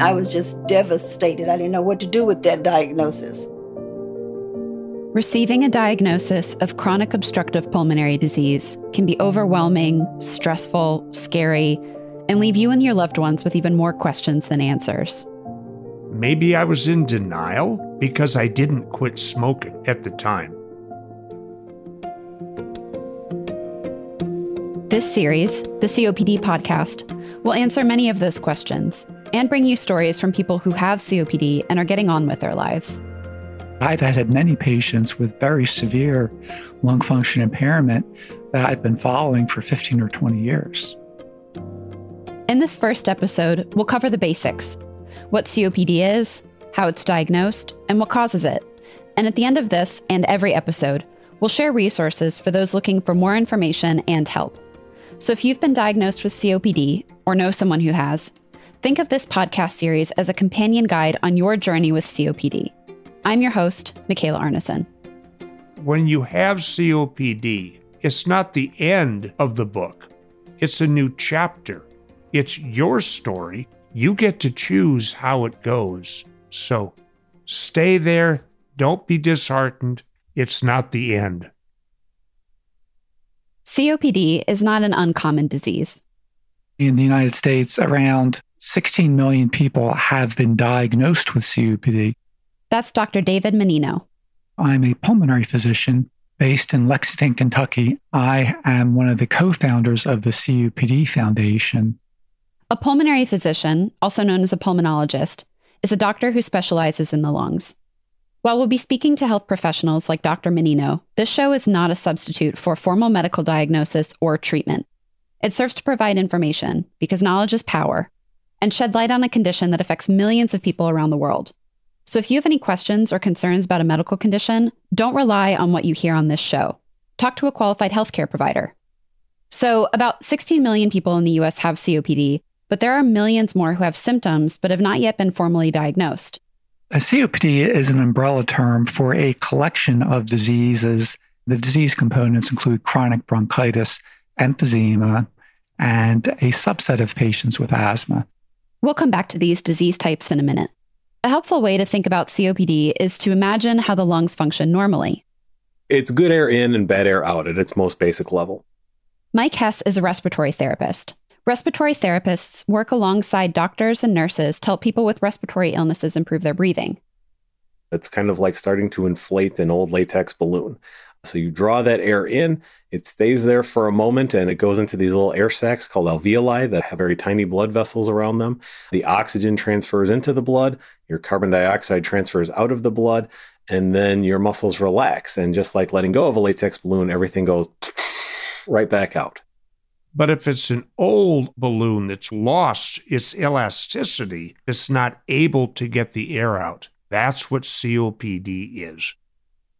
I was just devastated. I didn't know what to do with that diagnosis. Receiving a diagnosis of chronic obstructive pulmonary disease can be overwhelming, stressful, scary, and leave you and your loved ones with even more questions than answers. Maybe I was in denial because I didn't quit smoking at the time. This series, the COPD podcast, will answer many of those questions and bring you stories from people who have COPD and are getting on with their lives. I've had many patients with very severe lung function impairment that I've been following for 15 or 20 years. In this first episode, we'll cover the basics what COPD is, how it's diagnosed, and what causes it. And at the end of this and every episode, we'll share resources for those looking for more information and help. So if you've been diagnosed with COPD or know someone who has, think of this podcast series as a companion guide on your journey with COPD. I'm your host, Michaela Arneson. When you have COPD, it's not the end of the book, it's a new chapter. It's your story you get to choose how it goes. So stay there. Don't be disheartened. It's not the end. COPD is not an uncommon disease. In the United States, around 16 million people have been diagnosed with COPD. That's Dr. David Mannino. I'm a pulmonary physician based in Lexington, Kentucky. I am one of the co founders of the COPD Foundation. A pulmonary physician, also known as a pulmonologist, is a doctor who specializes in the lungs. While we'll be speaking to health professionals like Dr. Mannino, this show is not a substitute for formal medical diagnosis or treatment. It serves to provide information, because knowledge is power, and shed light on a condition that affects millions of people around the world. So if you have any questions or concerns about a medical condition, don't rely on what you hear on this show. Talk to a qualified healthcare provider. So, about 16 million people in the US have COPD, but there are millions more who have symptoms but have not yet been formally diagnosed. A COPD is an umbrella term for a collection of diseases. The disease components include chronic bronchitis, emphysema, and a subset of patients with asthma. We'll come back to these disease types in a minute. A helpful way to think about COPD is to imagine how the lungs function normally. It's good air in and bad air out at its most basic level. Mike Hess is a respiratory therapist. Respiratory therapists work alongside doctors and nurses to help people with respiratory illnesses improve their breathing. It's kind of like starting to inflate an old latex balloon. So you draw that air in, it stays there for a moment, and it goes into these little air sacs called alveoli that have very tiny blood vessels around them. The oxygen transfers into the blood, your carbon dioxide transfers out of the blood, and then your muscles relax. And just like letting go of a latex balloon, everything goes right back out. But if it's an old balloon that's lost its elasticity, it's not able to get the air out. That's what COPD is.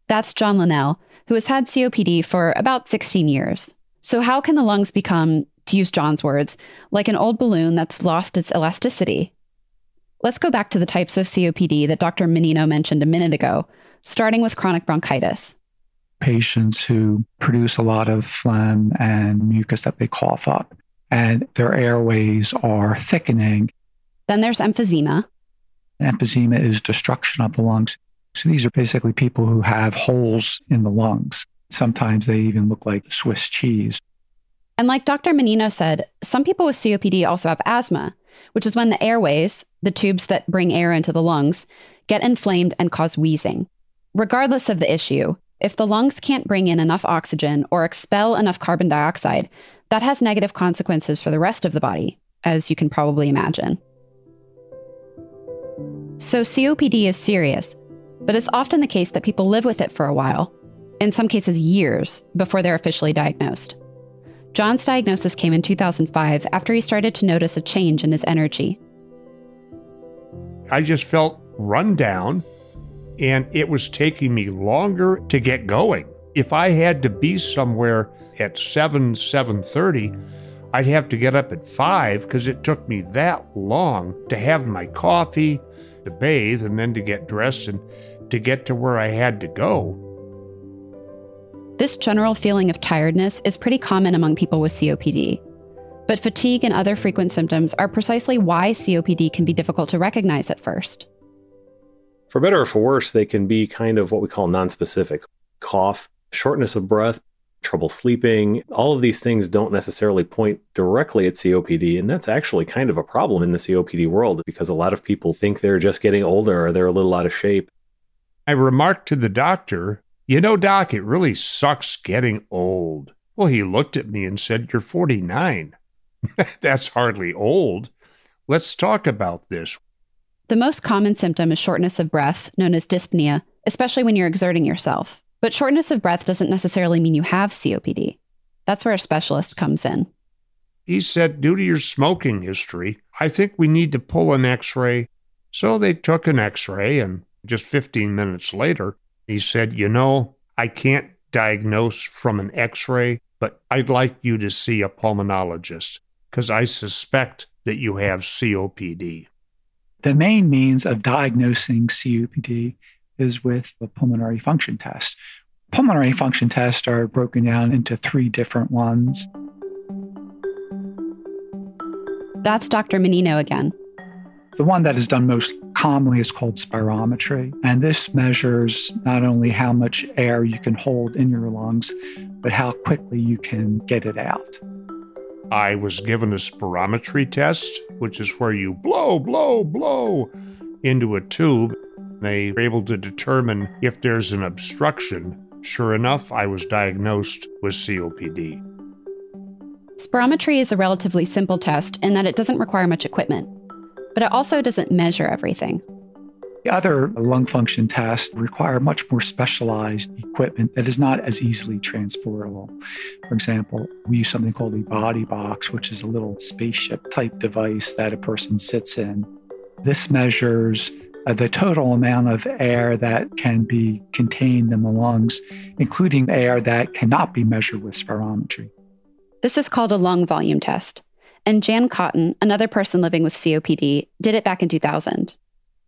That's John Linnell, who has had COPD for about 16 years. So, how can the lungs become, to use John's words, like an old balloon that's lost its elasticity? Let's go back to the types of COPD that Dr. Mannino mentioned a minute ago, starting with chronic bronchitis patients who produce a lot of phlegm and mucus that they cough up, and their airways are thickening. Then there's emphysema. Emphysema is destruction of the lungs. So these are basically people who have holes in the lungs. Sometimes they even look like Swiss cheese. And like Dr. Mannino said, some people with COPD also have asthma, which is when the airways, the tubes that bring air into the lungs, get inflamed and cause wheezing. Regardless of the issue, if the lungs can't bring in enough oxygen or expel enough carbon dioxide, that has negative consequences for the rest of the body, as you can probably imagine. So, COPD is serious, but it's often the case that people live with it for a while, in some cases, years, before they're officially diagnosed. John's diagnosis came in 2005 after he started to notice a change in his energy. I just felt run down and it was taking me longer to get going. If I had to be somewhere at 7 7:30, I'd have to get up at 5 cuz it took me that long to have my coffee, to bathe and then to get dressed and to get to where I had to go. This general feeling of tiredness is pretty common among people with COPD. But fatigue and other frequent symptoms are precisely why COPD can be difficult to recognize at first. For better or for worse, they can be kind of what we call nonspecific cough, shortness of breath, trouble sleeping. All of these things don't necessarily point directly at COPD. And that's actually kind of a problem in the COPD world because a lot of people think they're just getting older or they're a little out of shape. I remarked to the doctor, You know, doc, it really sucks getting old. Well, he looked at me and said, You're 49. That's hardly old. Let's talk about this. The most common symptom is shortness of breath, known as dyspnea, especially when you're exerting yourself. But shortness of breath doesn't necessarily mean you have COPD. That's where a specialist comes in. He said, Due to your smoking history, I think we need to pull an x ray. So they took an x ray, and just 15 minutes later, he said, You know, I can't diagnose from an x ray, but I'd like you to see a pulmonologist because I suspect that you have COPD. The main means of diagnosing COPD is with the pulmonary function test. Pulmonary function tests are broken down into three different ones. That's Dr. Mannino again. The one that is done most commonly is called spirometry. And this measures not only how much air you can hold in your lungs, but how quickly you can get it out. I was given a spirometry test, which is where you blow, blow, blow into a tube. They were able to determine if there's an obstruction. Sure enough, I was diagnosed with COPD. Spirometry is a relatively simple test in that it doesn't require much equipment, but it also doesn't measure everything. The other lung function tests require much more specialized equipment that is not as easily transportable. For example, we use something called a body box, which is a little spaceship type device that a person sits in. This measures Uh, the total amount of air that can be contained in the lungs, including air that cannot be measured with spirometry. This is called a lung volume test. And Jan Cotton, another person living with COPD, did it back in 2000.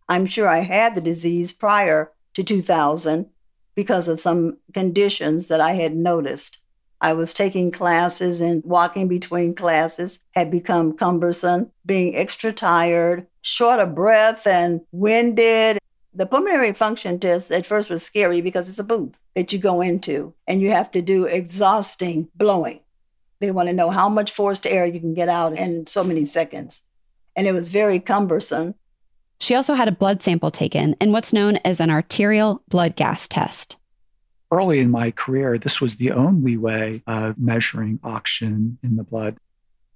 I'm sure I had the disease prior to 2000 because of some conditions that I had noticed. I was taking classes and walking between classes had become cumbersome, being extra tired, short of breath, and winded. The pulmonary function test at first was scary because it's a booth that you go into and you have to do exhausting blowing. They want to know how much forced air you can get out in so many seconds. And it was very cumbersome. She also had a blood sample taken and what's known as an arterial blood gas test. Early in my career, this was the only way of measuring oxygen in the blood.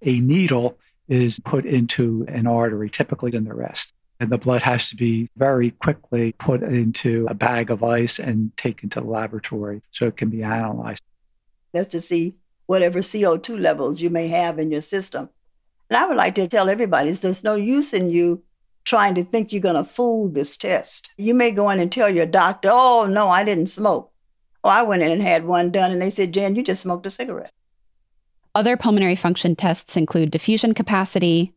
A needle is put into an artery, typically in the wrist. And the blood has to be very quickly put into a bag of ice and taken to the laboratory so it can be analyzed. That's to see whatever CO2 levels you may have in your system. And I would like to tell everybody there's no use in you trying to think you're going to fool this test. You may go in and tell your doctor, oh, no, I didn't smoke. Oh, I went in and had one done, and they said, Jan, you just smoked a cigarette. Other pulmonary function tests include diffusion capacity.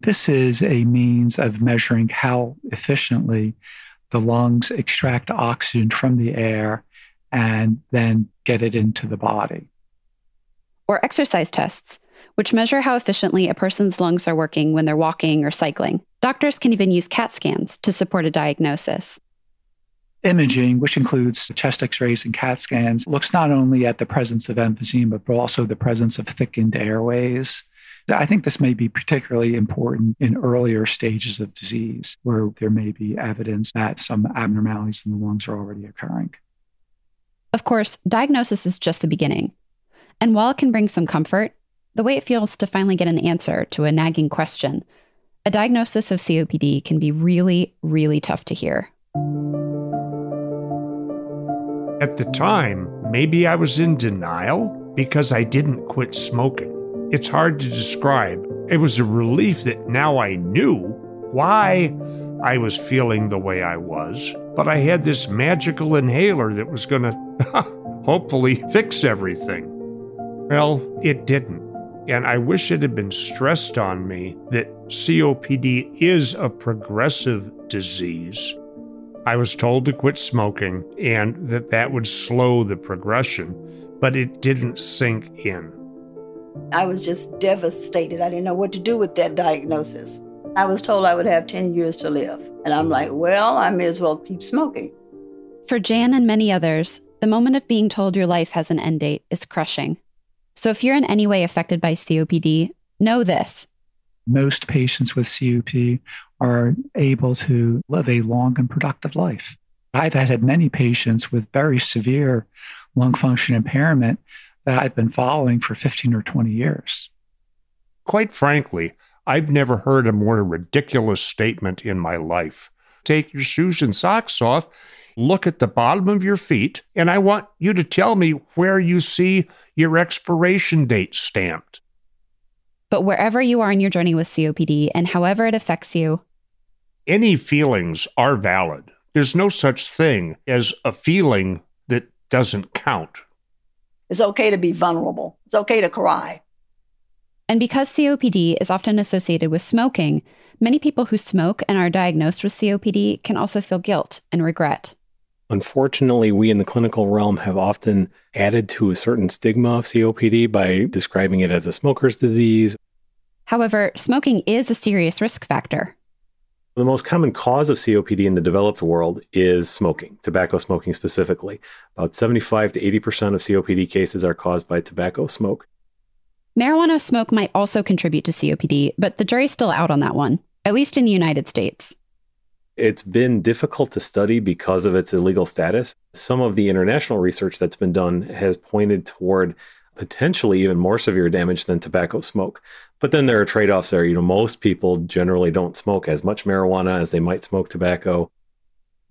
This is a means of measuring how efficiently the lungs extract oxygen from the air and then get it into the body. Or exercise tests, which measure how efficiently a person's lungs are working when they're walking or cycling. Doctors can even use CAT scans to support a diagnosis. Imaging, which includes chest x rays and CAT scans, looks not only at the presence of emphysema, but also the presence of thickened airways. I think this may be particularly important in earlier stages of disease where there may be evidence that some abnormalities in the lungs are already occurring. Of course, diagnosis is just the beginning. And while it can bring some comfort, the way it feels to finally get an answer to a nagging question a diagnosis of COPD can be really, really tough to hear. At the time, maybe I was in denial because I didn't quit smoking. It's hard to describe. It was a relief that now I knew why I was feeling the way I was, but I had this magical inhaler that was going to hopefully fix everything. Well, it didn't. And I wish it had been stressed on me that COPD is a progressive disease. I was told to quit smoking and that that would slow the progression, but it didn't sink in. I was just devastated. I didn't know what to do with that diagnosis. I was told I would have 10 years to live. And I'm like, well, I may as well keep smoking. For Jan and many others, the moment of being told your life has an end date is crushing. So if you're in any way affected by COPD, know this. Most patients with COPD are able to live a long and productive life. I've had many patients with very severe lung function impairment that I've been following for 15 or 20 years. Quite frankly, I've never heard a more ridiculous statement in my life. Take your shoes and socks off, look at the bottom of your feet, and I want you to tell me where you see your expiration date stamped. But wherever you are in your journey with COPD and however it affects you, any feelings are valid. There's no such thing as a feeling that doesn't count. It's okay to be vulnerable. It's okay to cry. And because COPD is often associated with smoking, many people who smoke and are diagnosed with COPD can also feel guilt and regret. Unfortunately, we in the clinical realm have often added to a certain stigma of COPD by describing it as a smoker's disease. However, smoking is a serious risk factor. The most common cause of COPD in the developed world is smoking, tobacco smoking specifically. About 75 to 80% of COPD cases are caused by tobacco smoke. Marijuana smoke might also contribute to COPD, but the jury's still out on that one, at least in the United States. It's been difficult to study because of its illegal status. Some of the international research that's been done has pointed toward potentially even more severe damage than tobacco smoke. But then there are trade offs there. You know, most people generally don't smoke as much marijuana as they might smoke tobacco.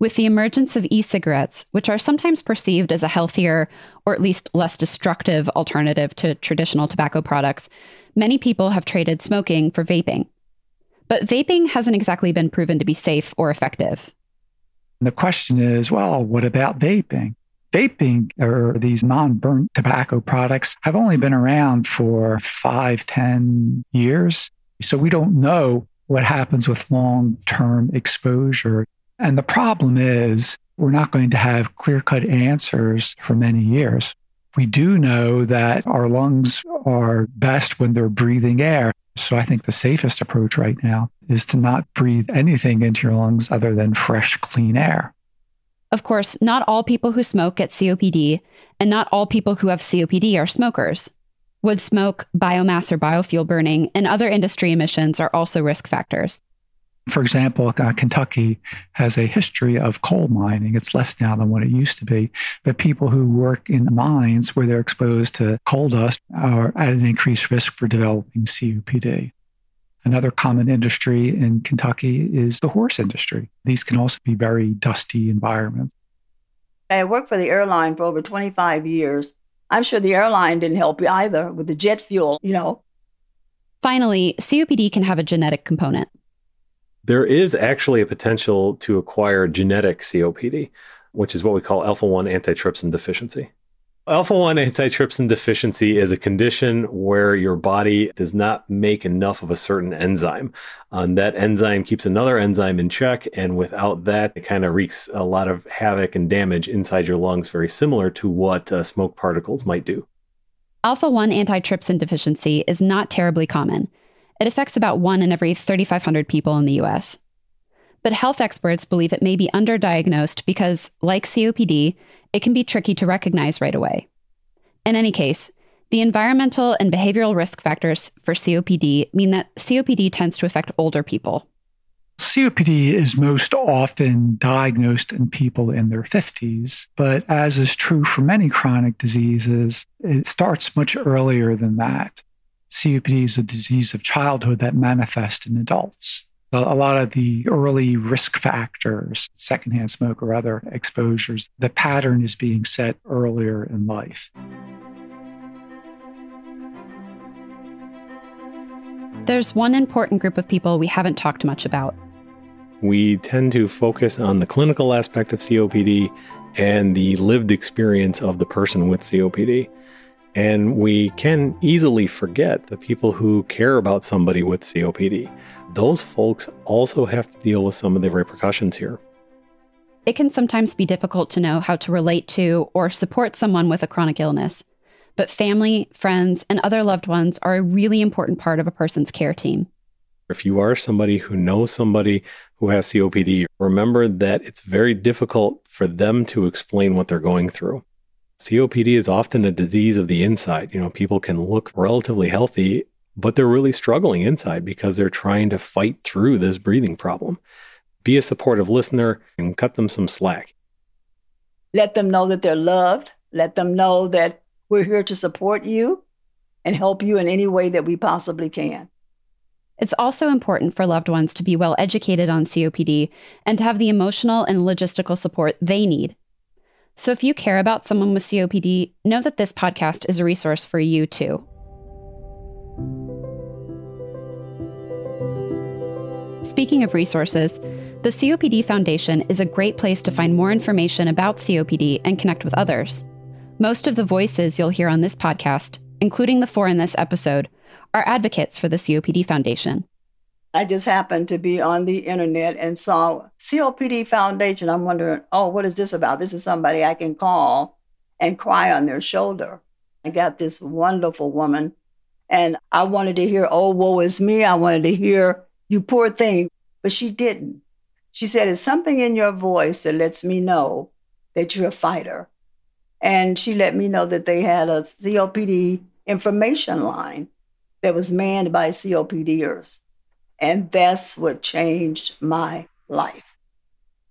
With the emergence of e cigarettes, which are sometimes perceived as a healthier or at least less destructive alternative to traditional tobacco products, many people have traded smoking for vaping. But vaping hasn't exactly been proven to be safe or effective. The question is well, what about vaping? vaping or these non-burnt tobacco products have only been around for five, ten years. So we don't know what happens with long-term exposure. And the problem is we're not going to have clear-cut answers for many years. We do know that our lungs are best when they're breathing air. So I think the safest approach right now is to not breathe anything into your lungs other than fresh, clean air. Of course, not all people who smoke get COPD, and not all people who have COPD are smokers. Wood smoke, biomass or biofuel burning, and other industry emissions are also risk factors. For example, uh, Kentucky has a history of coal mining. It's less now than what it used to be. But people who work in mines where they're exposed to coal dust are at an increased risk for developing COPD. Another common industry in Kentucky is the horse industry. These can also be very dusty environments. I worked for the airline for over 25 years. I'm sure the airline didn't help you either with the jet fuel, you know. Finally, COPD can have a genetic component. There is actually a potential to acquire genetic COPD, which is what we call alpha 1 antitrypsin deficiency. Alpha 1 antitrypsin deficiency is a condition where your body does not make enough of a certain enzyme. Um, that enzyme keeps another enzyme in check, and without that, it kind of wreaks a lot of havoc and damage inside your lungs, very similar to what uh, smoke particles might do. Alpha 1 antitrypsin deficiency is not terribly common. It affects about one in every 3,500 people in the US. But health experts believe it may be underdiagnosed because, like COPD, it can be tricky to recognize right away. In any case, the environmental and behavioral risk factors for COPD mean that COPD tends to affect older people. COPD is most often diagnosed in people in their 50s, but as is true for many chronic diseases, it starts much earlier than that. COPD is a disease of childhood that manifests in adults a lot of the early risk factors, secondhand smoke or other exposures, the pattern is being set earlier in life. There's one important group of people we haven't talked much about. We tend to focus on the clinical aspect of COPD and the lived experience of the person with COPD. And we can easily forget the people who care about somebody with COPD. Those folks also have to deal with some of the repercussions here. It can sometimes be difficult to know how to relate to or support someone with a chronic illness. but family, friends, and other loved ones are a really important part of a person's care team. If you are somebody who knows somebody who has COPD, remember that it's very difficult for them to explain what they're going through. COPD is often a disease of the inside. You know, people can look relatively healthy, but they're really struggling inside because they're trying to fight through this breathing problem. Be a supportive listener and cut them some slack. Let them know that they're loved. Let them know that we're here to support you and help you in any way that we possibly can. It's also important for loved ones to be well educated on COPD and to have the emotional and logistical support they need. So if you care about someone with COPD, know that this podcast is a resource for you too. Speaking of resources, the COPD Foundation is a great place to find more information about COPD and connect with others. Most of the voices you'll hear on this podcast, including the four in this episode, are advocates for the COPD Foundation. I just happened to be on the internet and saw COPD Foundation. I'm wondering, oh, what is this about? This is somebody I can call and cry on their shoulder. I got this wonderful woman, and I wanted to hear, oh, woe is me. I wanted to hear, you poor thing. But she didn't. She said, it's something in your voice that lets me know that you're a fighter. And she let me know that they had a COPD information line that was manned by COPDers. And that's what changed my life.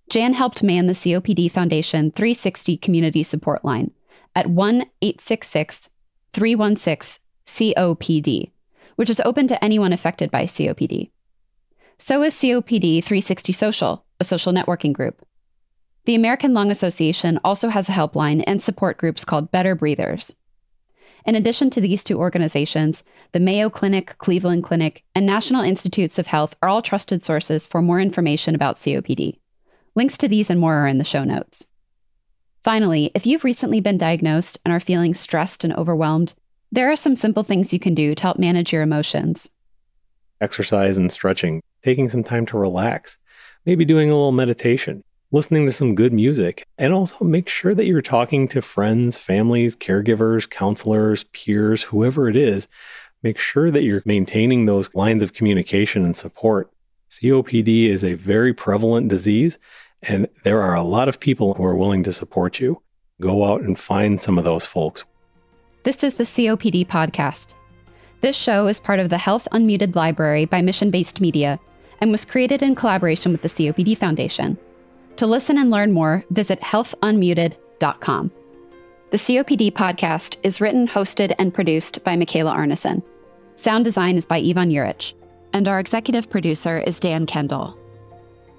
Jan helped man the COPD Foundation 360 community support line at 1 866 316 COPD, which is open to anyone affected by COPD. So is COPD 360 Social, a social networking group. The American Lung Association also has a helpline and support groups called Better Breathers. In addition to these two organizations, the Mayo Clinic, Cleveland Clinic, and National Institutes of Health are all trusted sources for more information about COPD. Links to these and more are in the show notes. Finally, if you've recently been diagnosed and are feeling stressed and overwhelmed, there are some simple things you can do to help manage your emotions. Exercise and stretching, taking some time to relax, maybe doing a little meditation, listening to some good music, and also make sure that you're talking to friends, families, caregivers, counselors, peers, whoever it is. Make sure that you're maintaining those lines of communication and support. COPD is a very prevalent disease, and there are a lot of people who are willing to support you. Go out and find some of those folks. This is the COPD podcast. This show is part of the Health Unmuted Library by Mission Based Media and was created in collaboration with the COPD Foundation. To listen and learn more, visit healthunmuted.com. The COPD podcast is written, hosted, and produced by Michaela Arneson. Sound design is by Ivan Jurich. And our executive producer is Dan Kendall.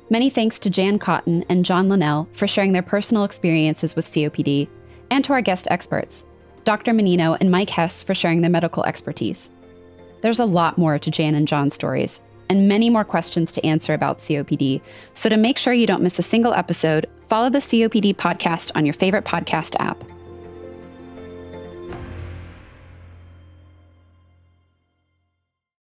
Many thanks to Jan Cotton and John Linnell for sharing their personal experiences with COPD, and to our guest experts, Dr. Mannino and Mike Hess for sharing their medical expertise. There's a lot more to Jan and John's stories, and many more questions to answer about COPD. So, to make sure you don't miss a single episode, follow the COPD podcast on your favorite podcast app.